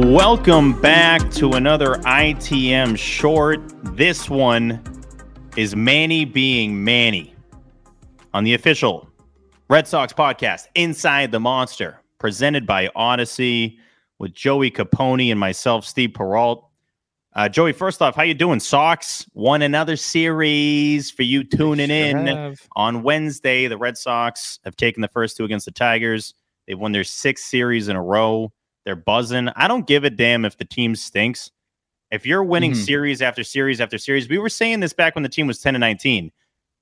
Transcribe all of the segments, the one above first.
Welcome back to another ITM short. This one is Manny being Manny on the official Red Sox podcast, Inside the Monster, presented by Odyssey with Joey Copponi and myself, Steve Perrault. Uh, Joey, first off, how you doing? Sox won another series for you tuning in have. on Wednesday. The Red Sox have taken the first two against the Tigers. They've won their sixth series in a row. They're buzzing. I don't give a damn if the team stinks. If you're winning Mhm. series after series after series, we were saying this back when the team was 10 and 19.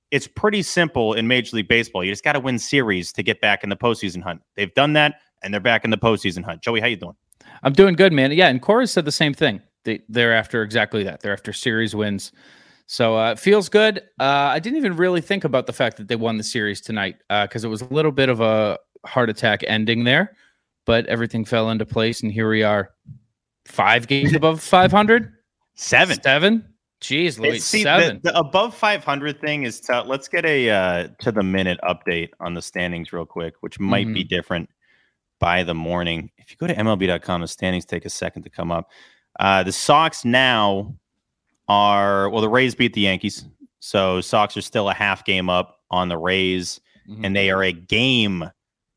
It's pretty simple in Major League Baseball. You just got to win series to get back in the postseason hunt. They've done that, and they're back in the postseason hunt. Joey, how you doing? I'm doing good, man. Yeah, and Cora said the same thing. They, they're after exactly that. They're after series wins. So uh, it feels good. Uh, I didn't even really think about the fact that they won the series tonight because it was a little bit of a heart attack ending there, but everything fell into place, and here we are, five games above 500. Seven. Seven. Jeez, Louis, See, seven. The, the above 500 thing is to, let's get a uh, to the minute update on the standings real quick, which might be different by the morning. If you go to MLB.com, the standings take a second to come up. Uh, the Sox now are well, the Rays beat the Yankees, so Sox are still a half game up on the Rays, Mhm. and they are a game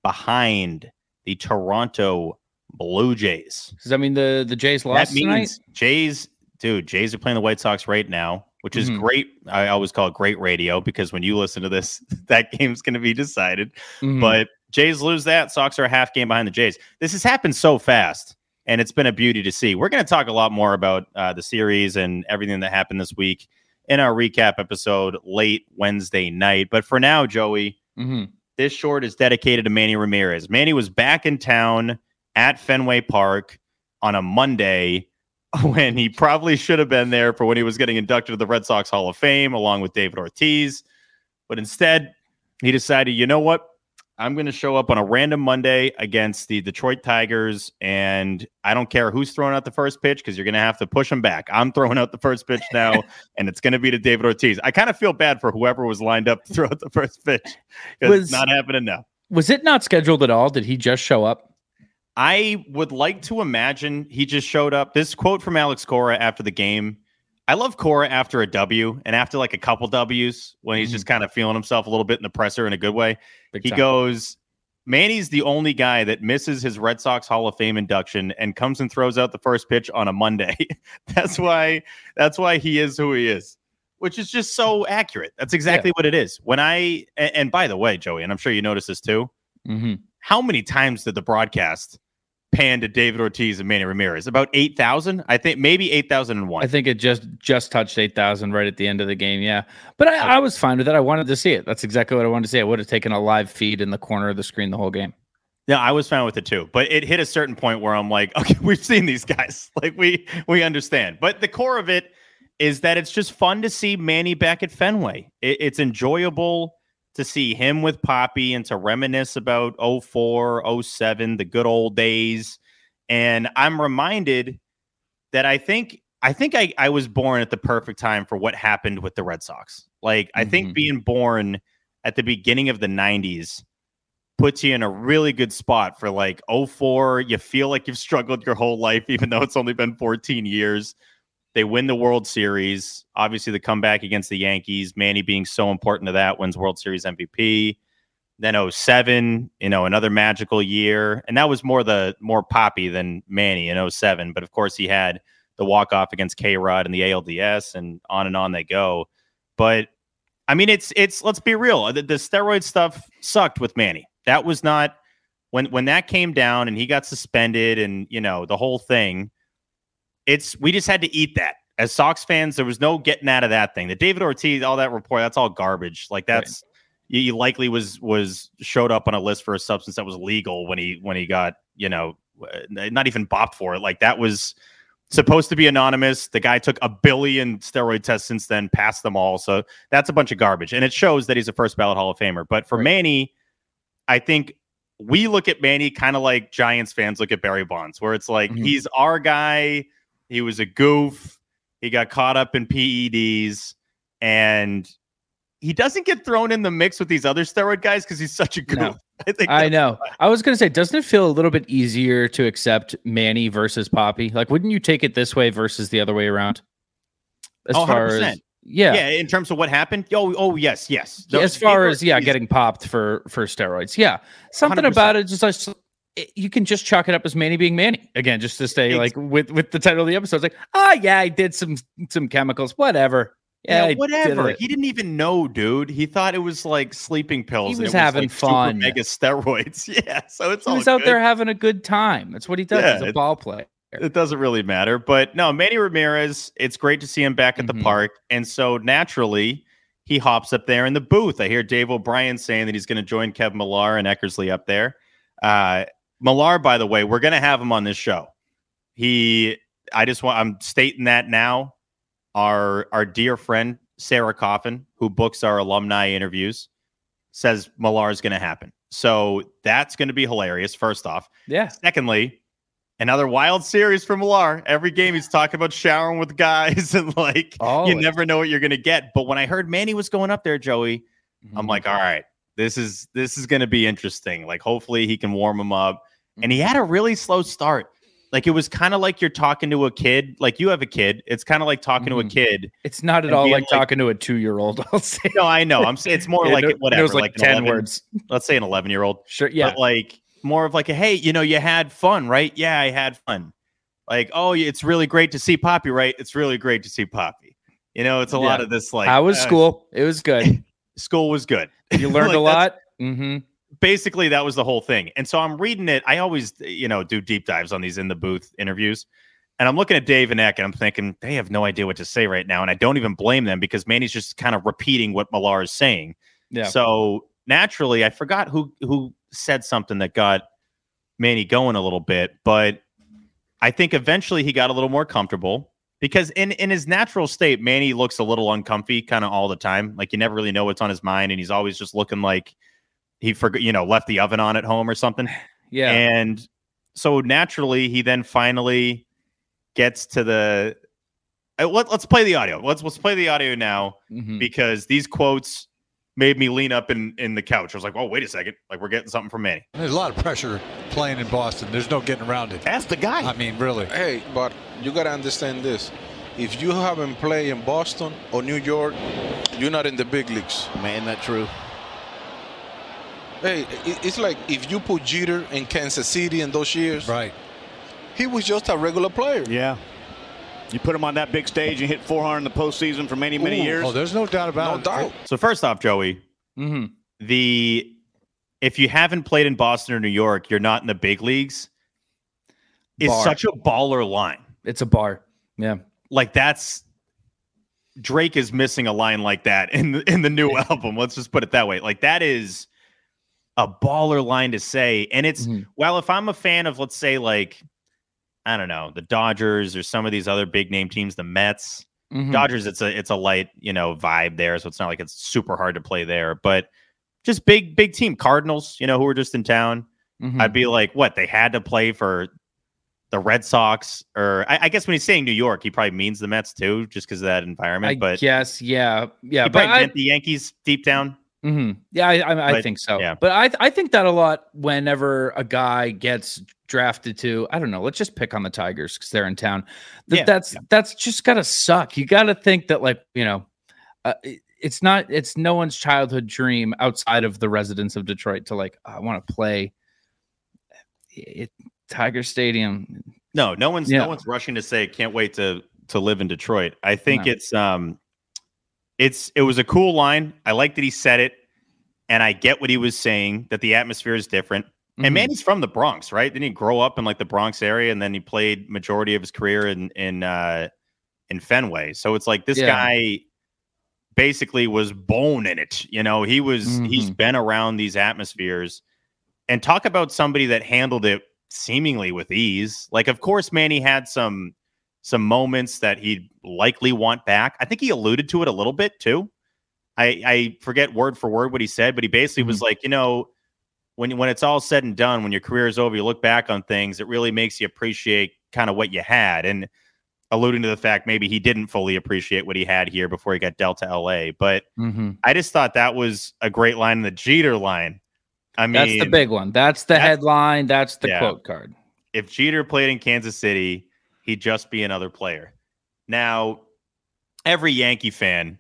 behind the Toronto Blue Jays. Does that mean the the Jays lost That means tonight? Jays, dude, Jays are playing the White Sox right now, which is Mhm. great. I always call it great radio because when you listen to this, that game's going to be decided. Mhm. But Jays lose that. Sox are a half game behind the Jays. This has happened so fast, and it's been a beauty to see. We're going to talk a lot more about uh, the series and everything that happened this week in our recap episode late Wednesday night. But for now, Joey, Mhm. This short is dedicated to Manny Ramirez. Manny was back in town at Fenway Park on a Monday when he probably should have been there for when he was getting inducted to the Red Sox Hall of Fame along with David Ortiz. But instead, he decided, you know what? I'm going to show up on a random Monday against the Detroit Tigers, and I don't care who's throwing out the first pitch because you're going to have to push them back. I'm throwing out the first pitch now, and it's going to be to David Ortiz. I kind of feel bad for whoever was lined up to throw out the first pitch Was- it's not happening now. Was it not scheduled at all? Did he just show up? I would like to imagine he just showed up. This quote from Alex Cora after the game. I love Cora after a W and after like a couple W's when he's just kind of feeling himself a little bit in the presser in a good way. Big He time. goes, Manny's the only guy that misses his Red Sox Hall of Fame induction and comes and throws out the first pitch on a Monday. that's why that's why he is who he is. Which is just so accurate. That's exactly what it is. When I and, and by the way, Joey, and I'm sure you noticed this too, Mhm. how many times did the broadcast pan to David Ortiz and Manny Ramirez? About 8,000? I think maybe 8,001. I think it just just touched eight thousand right at the end of the game. Yeah, but I, I was fine with that. I wanted to see it. That's exactly what I wanted to see. I would have taken a live feed in the corner of the screen the whole game. Yeah, I was fine with it too. But it hit a certain point where I'm like, okay, we've seen these guys. Like we we understand. But the core of it is that it's just fun to see Manny back at Fenway. It, it's enjoyable to see him with Poppy and to reminisce about 04, 07, the good old days. And I'm reminded that I think I think I, I was born at the perfect time for what happened with the Red Sox. Like I think Mhm. being born at the beginning of the 90s puts you in a really good spot for like 04. You feel like you've struggled your whole life, even though it's only been 14 years. They win the World Series. Obviously, the comeback against the Yankees, Manny being so important to that, wins World Series MVP. Then 07, you know, another magical year. And that was more the more poppy than Manny in 07. But of course, he had the walk off against K Rod and the ALDS, and on and on they go. But I mean, it's it's let's be real. The, the steroid stuff sucked with Manny. That was not when when that came down and he got suspended and you know the whole thing. It's we just had to eat that as Sox fans. There was no getting out of that thing. The David Ortiz, all that report, that's all garbage. Like that's right. he likely was was showed up on a list for a substance that was legal when he when he got you know not even bopped for it. Like that was supposed to be anonymous. The guy took a billion steroid tests since then, passed them all. So that's a bunch of garbage. And it shows that he's a first ballot Hall of Famer. But for right. Manny, I think we look at Manny kind of like Giants fans look at Barry Bonds, where it's like mm-hmm. he's our guy. He was a goof. He got caught up in PEDs and he doesn't get thrown in the mix with these other steroid guys because he's such a goof. No. I think I know. I was going to say, doesn't it feel a little bit easier to accept Manny versus Poppy? Like, wouldn't you take it this way versus the other way around? As oh, far 100%. as yeah, yeah, in terms of what happened. Oh, oh, yes, yes. as far as yeah, getting popped for for steroids. Yeah, something 100%. about it. Just you can just chalk it up as Manny being Manny again, just to stay like with with the title of the episode. It's like, ah, oh, yeah, I did some some chemicals, whatever. Yeah, yeah whatever. Did he didn't even know, dude. He thought it was like sleeping pills. He was having like fun. mega steroids. Yeah. So it's he was out there having a good time. That's what he does. Yeah, He's a ball player. It doesn't really matter. But no, Manny Ramirez, it's great to see him back at mm-hmm. the park. And so naturally, he hops up there in the booth. I hear Dave O'Brien saying that he's going to join Kevin Millar and Eckersley up there. Uh, Millar, by the way, we're going to have him on this show. He, I just want, I'm stating that now our our dear friend Sarah Coffin, who books our alumni interviews, says Millar is going to happen. So that's going to be hilarious. First off, yeah. Secondly, another wild series for Millar. Every game he's talking about showering with guys and like Always. you never know what you're going to get. But when I heard Manny was going up there, Joey, mm-hmm. I'm like, all right, this is this is going to be interesting. Like hopefully he can warm him up. And he had a really slow start. Like it was kind of like you're talking to a kid. Like you have a kid. It's kind of like talking mm. to a mm. kid. It's not at all like, like, talking to a two year old. I'll say. No, I know. I'm saying it's more yeah, like no, whatever. It like, like 10 11, words. Let's say an 11 year old. Sure. Yeah. But like more of like a hey, you know, you had fun, right? Yeah, I had fun. Like oh, it's really great to see Poppy, right? It's really great to see Poppy. You know, it's a yeah. lot of this like. How was uh, school? It was good. school was good. You learned like, a lot. Mm-hmm basically that was the whole thing. And so I'm reading it. I always, you know, do deep dives on these in the booth interviews. And I'm looking at Dave and Eck and I'm thinking they have no idea what to say right now. And I don't even blame them because Manny's just kind of repeating what Millar is saying. Yeah. So naturally, I forgot who who said something that got Manny going a little bit, but I think eventually he got a little more comfortable because in in his natural state, Manny looks a little uncomfy kind of all the time. Like you never really know what's on his mind, and he's always just looking like he forgot, you know, left the oven on at home or something. Yeah. And so naturally, he then finally gets to the. Uh, let, us play the audio. Let's let's play the audio now mm-hmm. because these quotes made me lean up in in the couch. I was like, "Oh, wait a second! Like we're getting something from Manny." There's a lot of pressure playing in Boston. There's no getting around it. Ask the guy. I mean, really. Hey, but you gotta understand this. If you haven't played in Boston or New York, you're not in the big leagues. Man, that true. Hey, it's like if you put Jeter in Kansas City in those years. Right. He was just a regular player. Yeah. You put him on that big stage and hit 400 in the postseason for many, many Ooh. years. Oh, there's no doubt about no it. Doubt. So first off, Joey, mm-hmm. the if you haven't played in Boston or New York, you're not in the big leagues. Is such a baller line. It's a bar. Yeah. Like that's Drake is missing a line like that in the, in the new album. Let's just put it that way. Like that is a baller line to say. And it's mm-hmm. well, if I'm a fan of, let's say, like, I don't know, the Dodgers or some of these other big name teams, the Mets. Mm-hmm. Dodgers, it's a it's a light, you know, vibe there. So it's not like it's super hard to play there. But just big, big team. Cardinals, you know, who are just in town. Mm-hmm. I'd be like, what? They had to play for the Red Sox, or I, I, guess when he's saying New York, he probably means the Mets too, just because of that environment. I but yes, yeah, yeah. but I, meant the Yankees deep down. Mm-hmm. Yeah, I, I, I But, think so. yeah. But I, I think that a lot whenever a guy gets drafted to, I don't know, let's just pick on the Tigers because they're in town. That Yeah, that's that's just gotta suck. You gotta think that like you know, uh, it- it's not it's no one's childhood dream outside of the residents of Detroit to like I want to play it, Tiger Stadium. No, no one's Yeah. no one's rushing to say can't wait to to live in Detroit. I think No. it's um it's it was a cool line. I like that he said it and I get what he was saying that the atmosphere is different. Mhm. And Manny's from the Bronx, right? Didn't he grow up in like the Bronx area and then he played majority of his career in in uh in Fenway. So it's like this Yeah. guy basically was born in it. You know, he was he's Mhm. been around these atmospheres and talk about somebody that handled it seemingly with ease. Like of course Manny had some some moments that he'd likely want back. I think he alluded to it a little bit too. I I forget word for word what he said, but he basically was like, you know, when when it's all said and done, when your career is over, you look back on things, it really makes you appreciate kind of what you had. And alluding to the fact maybe he didn't fully appreciate what he had here before he got dealt to LA. But Mhm. I just thought that was a great line in the Jeter line. I mean, That's the big one. That's the that's- headline. That's the Yeah. quote card. if Jeter played in Kansas City, he'd just be another player. Now, every Yankee fan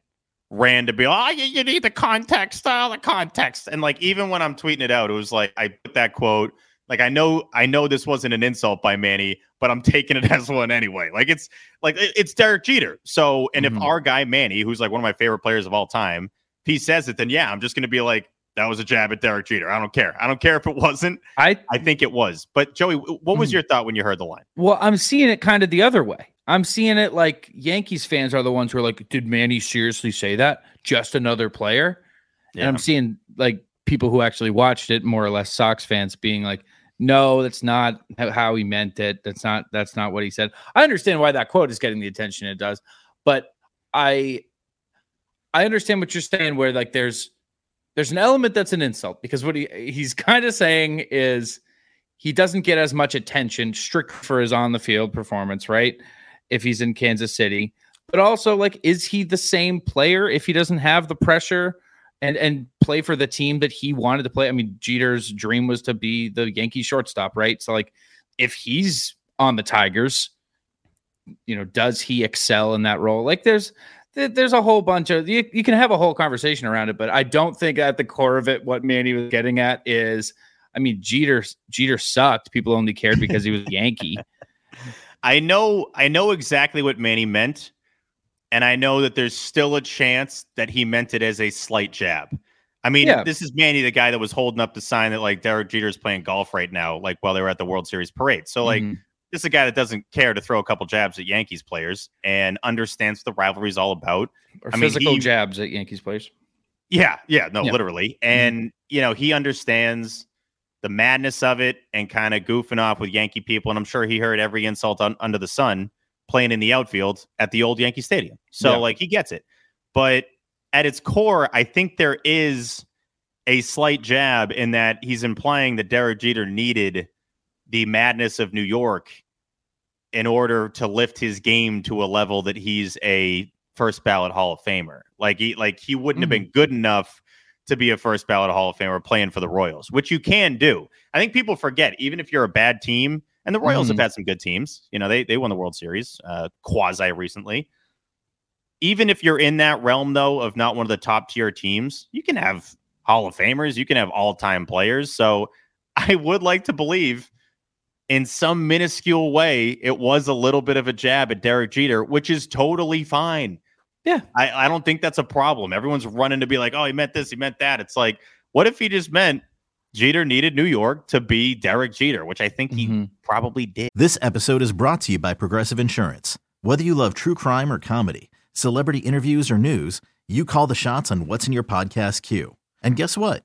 ran to be, oh, you, need the context, all the context. And like, even when I'm tweeting it out, it was like, I put that quote, like, I know, I know this wasn't an insult by Manny, but I'm taking it as one anyway. Like, it's like, it- it's Derek Jeter. So, and Mhm. if our guy Manny, who's like one of my favorite players of all time, if he says it, then yeah, I'm just going to be like, that was a jab at Derek Jeter. I don't care. I don't care if it wasn't. I I think it was. But Joey, what was Mhm. your thought when you heard the line? Well, I'm seeing it kind of the other way. I'm seeing it like Yankees fans are the ones who are like, did Manny seriously say that? Just another player? And I'm seeing like people who actually watched it, more or less Sox fans, being like, no, that's not how he meant it. That's not that's not what he said. I understand why that quote is getting the attention it does, but I I understand what you're saying where like there's there's an element that's an insult because what he he's kind of saying is he doesn't get as much attention strict for his on the field performance, right? If he's in Kansas City. But also like is he the same player if he doesn't have the pressure and and play for the team that he wanted to play? I mean, Jeter's dream was to be the Yankee shortstop, right? So like if he's on the Tigers, you know, does he excel in that role? Like there's there- there's a whole bunch of you, you can have a whole conversation around it, but I don't think at the core of it what Manny was getting at is I mean Jeter Jeter sucked. People only cared because he was Yankee. I know I know exactly what Manny meant, and I know that there's still a chance that he meant it as a slight jab. I mean, Yeah. this is Manny, the guy that was holding up the sign that like Derek Jeter's playing golf right now, like while they were at the World Series parade. So like Mhm. This is a guy that doesn't care to throw a couple jabs at Yankees players and understands what the rivalry is all about. or I mean, physical he- jabs at Yankees players. Yeah, yeah, no, Yeah. literally. Mm-hmm. And you know, he understands the madness of it and kind of goofing off with Yankee people. And I'm sure he heard every insult un- under the sun playing in the outfield at the old Yankee Stadium. So Yeah. like he gets it. But at its core, I think there is a slight jab in that he's implying that Derek Jeter needed the madness of New York in order to lift his game to a level that he's a first ballot Hall of Famer. Like he like he wouldn't have been good enough to be a first ballot Hall of Famer playing for the Royals, which you can do. I think people forget, even if you're a bad team, and the Royals Mhm. have had some good teams. You know, they they won the World Series uh, quasi recently. Even if you're in that realm though of not one of the top tier teams, you can have Hall of Famers, you can have all time players. So I would like to believe in some minuscule way, it was a little bit of a jab at Derek Jeter, which is totally fine. Yeah. I, I don't think that's a problem. Everyone's running to be like, oh, he meant this, he meant that. It's like, what if he just meant Jeter needed New York to be Derek Jeter, which I think he Mhm. probably did. This episode is brought to you by Progressive Insurance. Whether you love true crime or comedy, celebrity interviews or news, you call the shots on what's in your podcast queue. And guess what?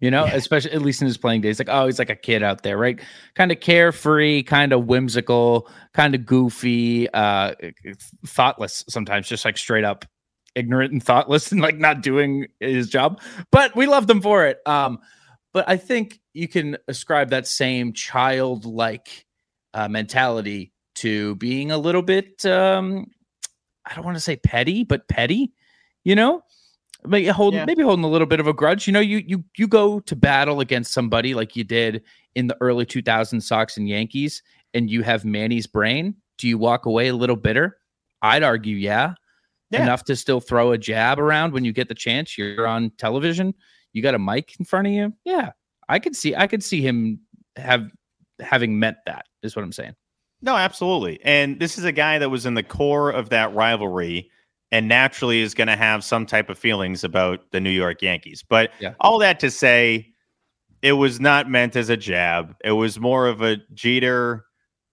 You know, especially at least in his playing days, like oh, he's like a kid out there, right? Kind of carefree, kind of whimsical, kind of goofy, uh, thoughtless sometimes, just like straight up ignorant and thoughtless and like not doing his job. But we loved him for it. Um, but I think you can ascribe that same childlike uh, mentality to being a little bit um, I don't want to say petty, but petty, you know? Maybe holding Yeah. maybe holding a little bit of a grudge. You know, you you you go to battle against somebody like you did in the early 2000 Sox and Yankees, and you have Manny's brain. Do you walk away a little bitter? I'd argue, yeah. Yeah. Enough to still throw a jab around when you get the chance. You're on television. You got a mic in front of you. Yeah, I could see. I could see him have having meant that. Is what I'm saying. No, absolutely. And this is a guy that was in the core of that rivalry and naturally is going to have some type of feelings about the New York Yankees. But Yeah. all that to say, it was not meant as a jab. It was more of a Jeter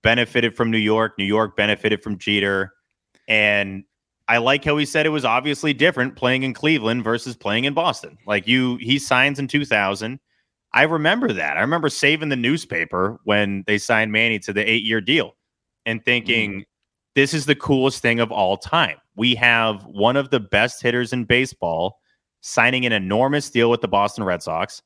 benefited from New York, New York benefited from Jeter. And I like how he said it was obviously different playing in Cleveland versus playing in Boston. Like you, he signs in 2000. I remember that. I remember saving the newspaper when they signed Manny to the eight year deal and thinking, mm. This is the coolest thing of all time. We have one of the best hitters in baseball signing an enormous deal with the Boston Red Sox.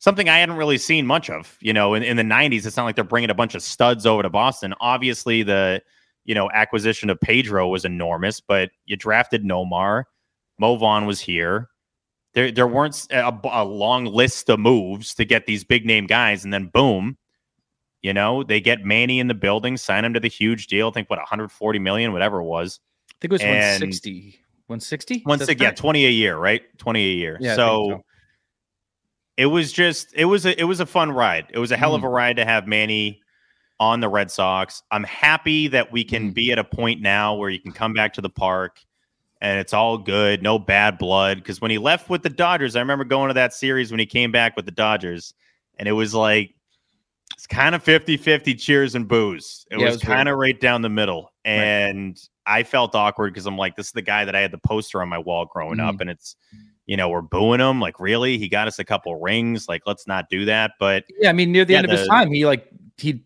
Something I hadn't really seen much of. You know, in, in the 90s, it's not like they're bringing a bunch of studs over to Boston. Obviously, the you know acquisition of Pedro was enormous, but you drafted Nomar. Mo Vaughn was here. There, there weren't a, a long list of moves to get these big name guys, and then boom, you know they get Manny in the building, sign him to the huge deal. I think what 140 million, whatever it was. I think it was And- 160. 160? Once That's again, 20 a year, right? 20 a year. Yeah, so, so. it was just it was a it was a fun ride. It was a hell of Mm. a ride to have Manny on the Red Sox. I'm happy that we can Mm. be at a point now where you can come back to the park and it's all good, no bad blood. Because when he left with the Dodgers, I remember going to that series when he came back with the Dodgers, and it was like it's kind of 50-50 cheers and boos. It Yeah, was was kind of right down the middle. And I felt awkward because I'm like, this is the guy that I had the poster on my wall growing Mm. up, and it's you know, we're booing him. Like, really? He got us a couple rings. Like, let's not do that. But Yeah, I mean, near the Yeah, end of his time, he like he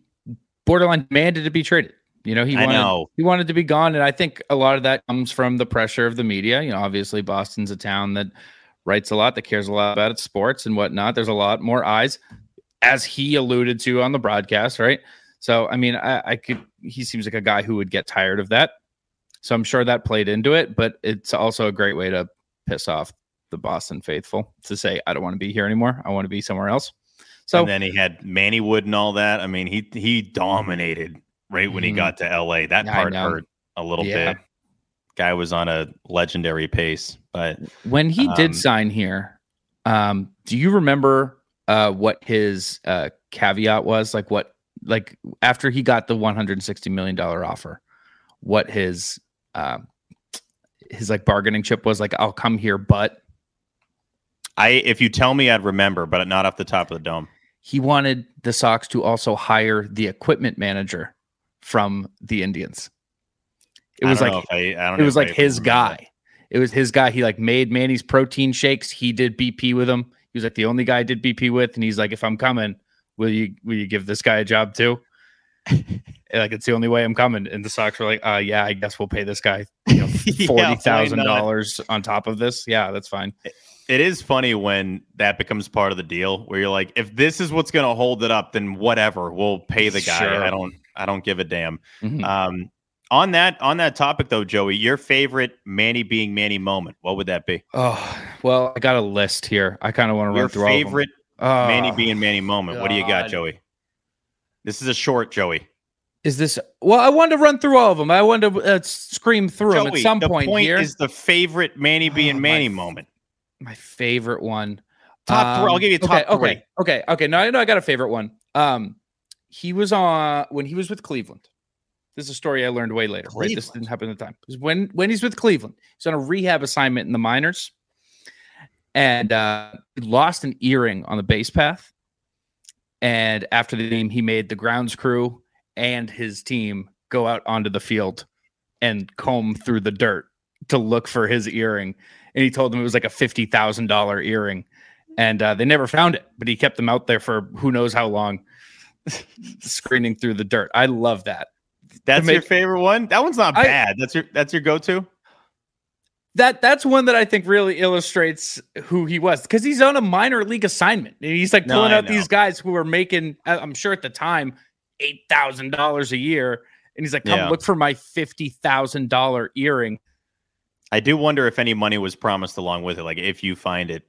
borderline demanded to be traded. You know, he wanted know. he wanted to be gone, and I think a lot of that comes from the pressure of the media. You know, obviously Boston's a town that writes a lot, that cares a lot about its sports and whatnot. There's a lot more eyes, as he alluded to on the broadcast, right? So, I mean, I, I could. He seems like a guy who would get tired of that. So I'm sure that played into it, but it's also a great way to piss off the Boston faithful to say, I don't want to be here anymore. I want to be somewhere else. So and then he had Mannywood and all that. I mean, he he dominated right when he Mhm. got to LA. That part hurt a little Yeah. bit. Guy was on a legendary pace, but when he Um, did sign here, um, do you remember uh, what his uh, caveat was? Like what, like after he got the one hundred sixty million dollar offer, what his uh, his like bargaining chip was? Like, I'll come here, but I if you tell me, I'd remember, but not off the top of the dome. he wanted the Sox to also hire the equipment manager from the Indians. It was like I, I it was I like his remember that. guy. It was his guy. He like made Manny's protein shakes. He did BP with him. He was like the only guy I did BP with, and he's like, if I'm coming, will you will you give this guy a job too? Like it's the only way I'm coming. And the Sox were like, uh, yeah, I guess we'll pay this guy you know, Yeah, forty thousand not? dollars on top of this. Yeah, that's fine. It is funny when that becomes part of the deal, where you're like, if this is what's going to hold it up, then whatever, we'll pay the guy. Sure. I don't, I don't give a damn. Mhm. Um, on that, on that topic though, Joey, your favorite Manny being Manny moment, what would that be? Oh well, I got a list here. I kind of want to Your run through all of them. favorite Oh, Manny being Manny moment. What do you got, Joey? This is a short, Joey. Is this? Well, I wanted to run through all of them. I wanted to uh, scream through them at Joey, some the point, here. is the favorite Manny being Oh, Manny f- moment. my favorite one. Top three. I'll give you top okay, three. Okay, okay, okay. No, I know I got a favorite one. Um, he was on when he was with Cleveland. This is a story I learned way later. Right, this didn't happen at the time. When when he's with Cleveland, he's on a rehab assignment in the minors, and uh, he lost an earring on the base path. And after the game, he made the grounds crew and his team go out onto the field and comb through the dirt to look for his earring. And he told them it was like a fifty thousand dollar earring. and uh, they never found it. But he kept them out there for who knows how long, screening through the dirt. I love that. That's make- your favorite one. That one's not I- bad. That's your that's your go to. That that's one that I think really illustrates who he was because he's on a minor league assignment. And he's like pulling I out know. these guys who are making, I'm sure at the time, eight thousand dollars a year, and he's like, "Come Yeah. look for my fifty thousand dollar earring." I do wonder if any money was promised along with it. Like if you find it,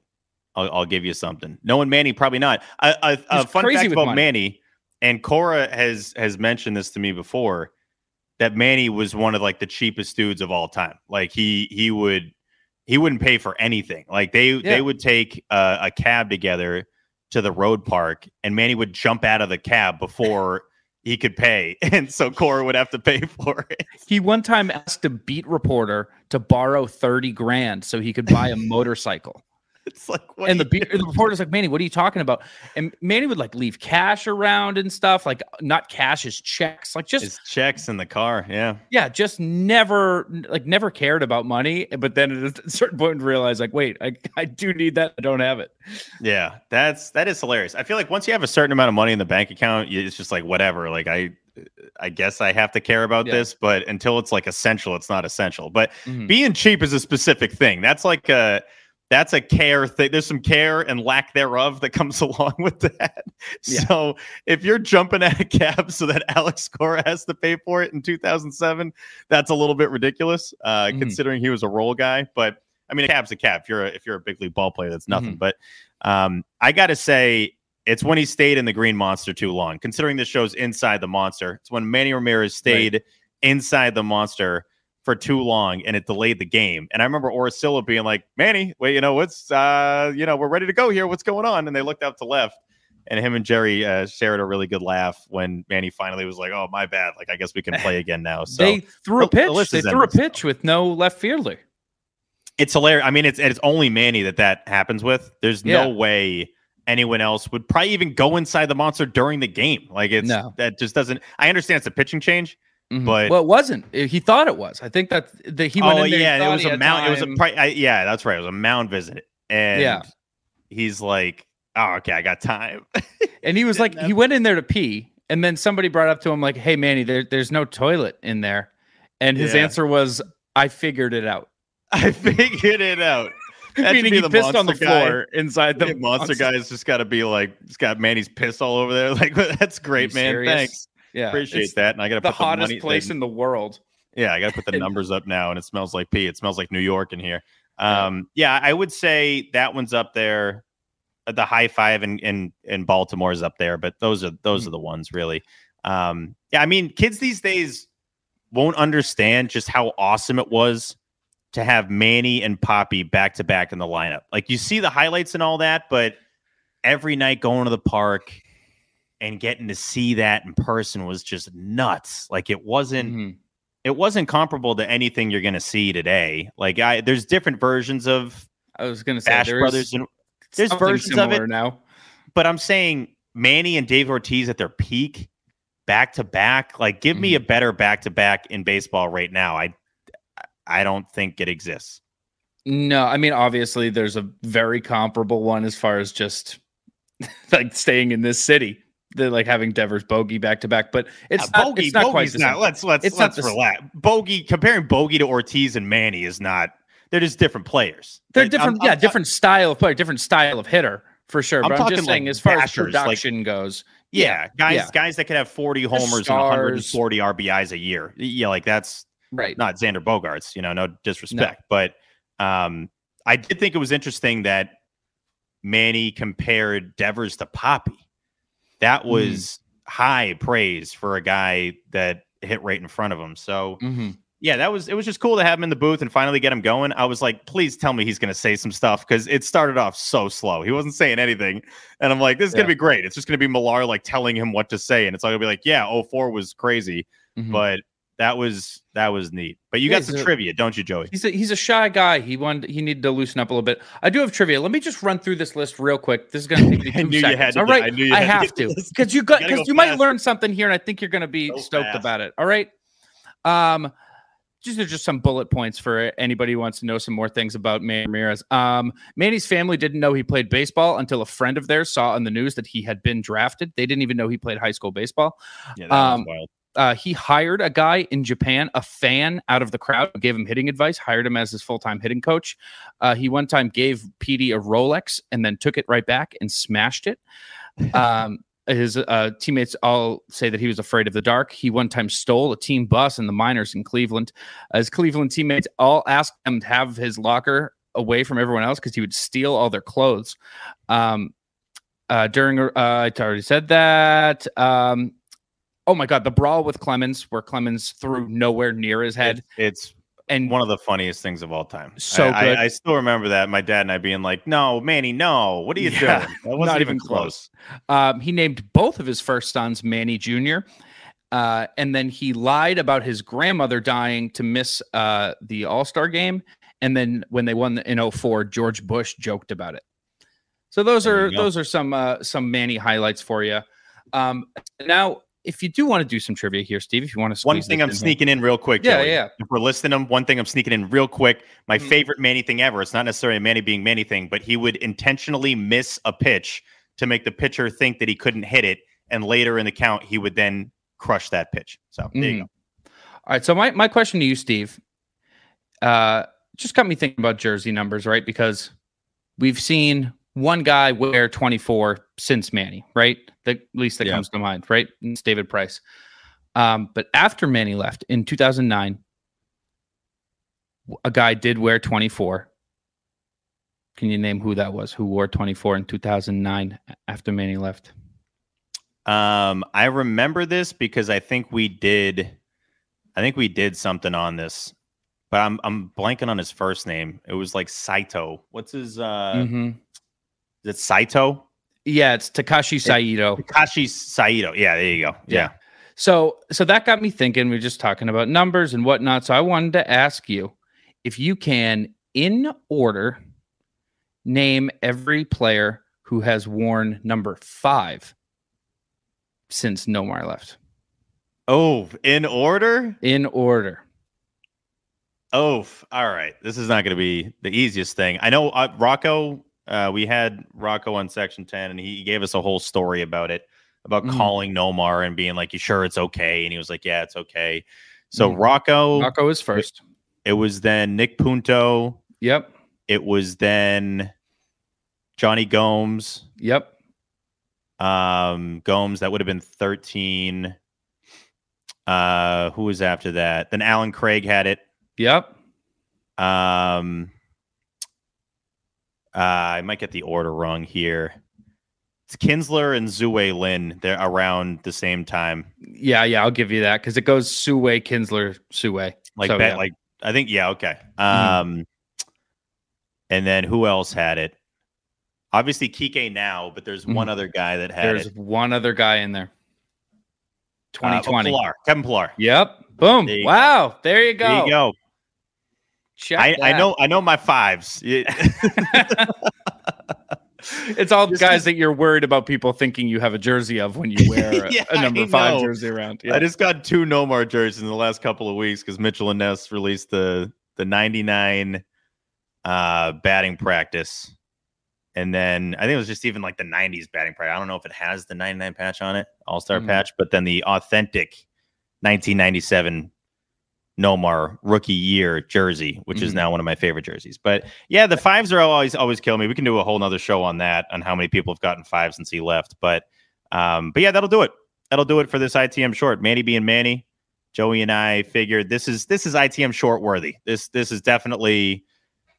I'll, I'll give you something. Knowing Manny, probably not. A, a, a fun fact about money. Manny, and Cora has has mentioned this to me before, that Manny was one of like the cheapest dudes of all time. Like he he would he wouldn't pay for anything. Like they Yeah. they would take a, a cab together to the road park, and Manny would jump out of the cab before he could pay, and so Cora would have to pay for it. He one time asked a beat reporter to borrow thirty grand so he could buy a motorcycle. It's like what and the, you the reporter's like, Manny, what are you talking about? And Manny would like leave cash around and stuff, like not cash, his checks, like just His checks in the car, yeah. yeah, just never like never cared about money. But then at a certain point realize like, wait, I, I do need that. I don't have it. Yeah, that's that is hilarious. I feel like once you have a certain amount of money in the bank account, it's just like whatever. Like I, I guess I have to care about Yeah. this, but until it's like essential, it's not essential. But Mhm. being cheap is a specific thing. That's like a that's a care thing. There's some care and lack thereof that comes along with that. Yeah. So if you're jumping at a cab so that Alex Cora has to pay for it in 2007, that's a little bit ridiculous, uh, Mhm. considering he was a role guy. But I mean, a cab's a cab. If you're a, if you're a big league ball player, that's nothing. Mhm. But um, I got to say, it's when he stayed in the Green Monster too long. Considering this show's inside the monster, it's when Manny Ramirez stayed inside the monster for too long and it delayed the game. And I remember Orsillo being like, Manny, wait, you know, what's uh, you know, we're ready to go here. What's going on? And they looked out to left. And him and Jerry uh, shared a really good laugh when Manny finally was like, "Oh, my bad. Like, I guess we can play again now." So they threw a the- the pitch. They threw a pitch with no left fielder. it's hilarious. I mean, it's it's only Manny that that happens with. There's no way anyone else would probably even go inside the monster during the game. Like it's No. that just doesn't. I understand it's a pitching change, Mhm. but well, it wasn't. He thought it was. I think that that he went oh in there. yeah, it was a had mound. It was a time. pri- I, yeah, that's right. It was a mound visit, and Yeah. he's like, "Oh, okay, I got time." And he was like, he went in there to pee, and then somebody brought up to him like, "Hey, Manny, there, there's no toilet in there," and his Yeah. answer was, "I figured it out." I figured it out. That Meaning he the pissed on the guy. floor inside the The monster guy's just got to be like, it's got Manny's piss all over there. Like, that's great, man. serious? Thanks, Yeah, appreciate it's that. And I got to The put the hottest place in the world. Yeah, I got to put the numbers up now, and it smells like pee. It smells like New York in here. Um, yeah, I would say that one's up there. Uh, The high five in in, in Baltimore is up there, but those are those are the ones really. Um, yeah, I mean, kids these days won't understand just how awesome it was to have Manny and Poppy back to back in the lineup. Like you see the highlights and all that, but every night going to the park and getting to see that in person was just nuts. Like it wasn't Mhm. it wasn't comparable to anything you're going to see today. Like I, there's different versions of I was gonna say Bash there Brothers, and there's versions of it. now. but I'm saying Manny and Dave Ortiz at their peak, back to back. Like, give me a Mm-hmm. better back to back in baseball right now. I, I don't think it exists. No, I mean obviously there's a very comparable one as far as just like staying in this city. They're like having Devers bogey back to back, but it's Uh, not, it's not quite Bogey's the not. same. Let's let's It's let's the relax. Bogey comparing Bogey to Ortiz and Manny is not. They're just different players. They're Like, I'm- different, I'm yeah, ta- different style of player, different style of hitter for sure. I'm But I'm, talking, just saying, as far bashers, as like- production goes, Yeah, guys, yeah. guys that could have 40 homers and 140 RBIs a year. Yeah, like that's right? not Xander Bogaerts, you know, no disrespect, but um, I did think it was interesting that Manny compared Devers to Poppy. Mm-hmm. That was high praise for a guy that hit right in front of him. So Mhm. yeah, that was it was just cool to have him in the booth and finally get him going. I was like, please tell me he's gonna say some stuff because it started off so slow. He wasn't saying anything. And I'm like, this is Yeah. gonna be great. It's just gonna be Millar like telling him what to say. And it's all gonna be like, yeah, 04 was crazy, Mhm. but that was that was neat. But you got some trivia, don't you, Joey? He's a, he's a shy guy. He wanted he needed to loosen up a little bit. I do have trivia. Let me just run through this list real quick. This is going to take me I two knew you seconds. had to All do- I knew you I had have to because you got because you might learn something here, and I think you're going to be stoked fast. about it. All right. Um, these are just some bullet points for anybody who wants to know some more things about Manny Ramirez. Um, Manny's family didn't know he played baseball until a friend of theirs saw on the news that he had been drafted. They didn't even know he played high school baseball. Yeah, that Um, was wild. Uh, he hired a guy in Japan, a fan out of the crowd, who gave him hitting advice, hired him as his full time hitting coach. Uh, he one time gave PD a Rolex and then took it right back and smashed it. Um, his uh, teammates all say that he was afraid of the dark. He one time stole a team bus in the minors in Cleveland. His Cleveland teammates all asked him to have his locker away from everyone else because he would steal all their clothes. Um, uh, during, uh, I already said that. Um, oh my God, the brawl with Clemens, where Clemens threw nowhere near his head. It's, it's and one of the funniest things of all time. So I, good. I, I still remember that. My dad and I being like, "No, Manny, no. What are you Yeah, doing? That wasn't not even even close." Um, he named both of his first sons Manny Jr. Uh, and then he lied about his grandmother dying to miss uh, the All Star game. And then when they won in 04, George Bush joked about it. So those There are those are some uh, some Manny highlights for you. Um, now, if you do want to do some trivia here, Steve, if you want to One thing I'm in here- sneaking in real quick. Yeah, Joey. yeah. If we're listing them, one thing I'm sneaking in real quick. My Mhm. favorite Manny thing ever. It's not necessarily a Manny being Manny thing, but he would intentionally miss a pitch to make the pitcher think that he couldn't hit it, and later in the count he would then crush that pitch. So there you Mhm. go. All right. So my, my question to you, Steve, uh, just got me thinking about jersey numbers, right? Because we've seen one guy wear 24 since Manny, right? The at least that Yeah. comes to mind, right? It's David Price. Um, but after Manny left in 2009, a guy did wear 24. Can you name who that was? Who wore 24 in 2009 after Manny left? Um, I remember this because I think we did, I think we did something on this, but I'm I'm blanking on his first name. It was like Saito. What's his? uh Mhm. Is it Saito? Yeah, it's Takashi Saito. Takashi Saito. Yeah, there you go. Yeah. So so that got me thinking. We are just talking about numbers and whatnot. So I wanted to ask you if you can, in order, name every player who has worn number five since Nomar left. Oh, in order. In order. Oh, all right. This is not going to be the easiest thing. I know uh, Rocco. Uh, we had Rocco on Section Ten, and he gave us a whole story about it, about Mhm. calling Nomar and being like, "You sure it's okay?" And he was like, "Yeah, it's okay." So Mhm. Rocco, Rocco is first. it was then Nick Punto. Yep. It was then Jonny Gomes. Yep. Um, Gomes, that would have been 13. Uh, who was after that? Then Allen Craig had it. Yep. Um, uh, I might get the order wrong here. It's Kinsler and Zue Lin. They're around the same time. Yeah, yeah, I'll give you that because it goes Sue Kinsler, Sue. Like, So, bet, yeah. Mm-hmm. like I think, yeah, okay. Um, and then who else had it? Obviously, Kike now, but there's one Mhm. other guy that had There's it. one other guy in there. Uh, oh, 2020. Pillar, Kevin Pillar. Yep. Boom. There wow. There you go. There you go. Check I, I know I know my fives. It's all Just- guys that you're worried about people thinking you have a jersey of when you wear a, Yeah, a number five jersey around. I just got two Nomar jerseys in the last couple of weeks because Mitchell and Ness released the the 99 uh batting practice. And then I think it was just even like the 90s batting practice. I don't know if it has the 99 patch on it, All Star Mhm. patch, but then the authentic 1997 Nomar rookie year jersey, which is Mhm. now one of my favorite jerseys. But yeah, the fives are always always kill me. We can do a whole nother show on that on how many people have gotten five since he left. But um, but yeah, that'll do it. That'll do it for this ITM short. Manny being Manny, Joey and I figured this is this is ITM short worthy. This this is definitely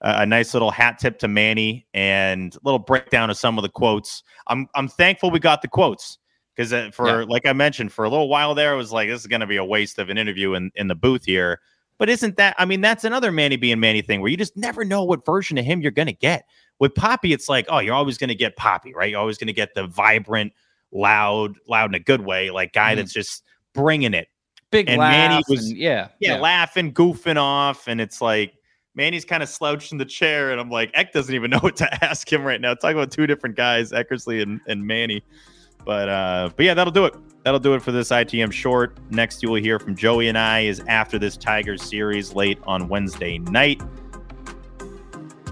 a, a nice little hat tip to Manny and a little breakdown of some of the quotes. I'm I'm thankful we got the quotes because for Yeah. like I mentioned for a little while there it was like this is going to be a waste of an interview in in the booth here. But isn't that? I mean, that's another Manny being Manny thing where you just never know what version of him you're going to get. With Poppy, it's like, oh, you're always going to get Poppy, right? You're always going to get the vibrant, loud, loud in a good way, like guy Mhm. that's just bringing it. big and. Manny was- and- yeah, Yeah, laughing, goofing off, and it's like Manny's kind of slouched in the chair, and I'm like, Eck doesn't even know what to ask him right now. Talk about two different guys, Eckersley and, and Manny. But uh, but yeah, that'll do it. That'll do it for this ITM short. Next, you will hear from Joey and I is after this Tigers series late on Wednesday night.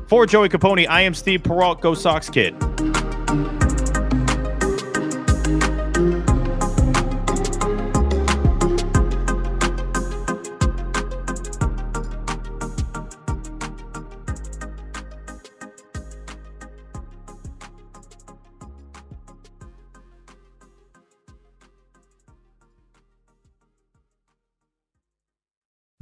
For Joey Copponi, I am Steve Perrault. Go Sox Kid.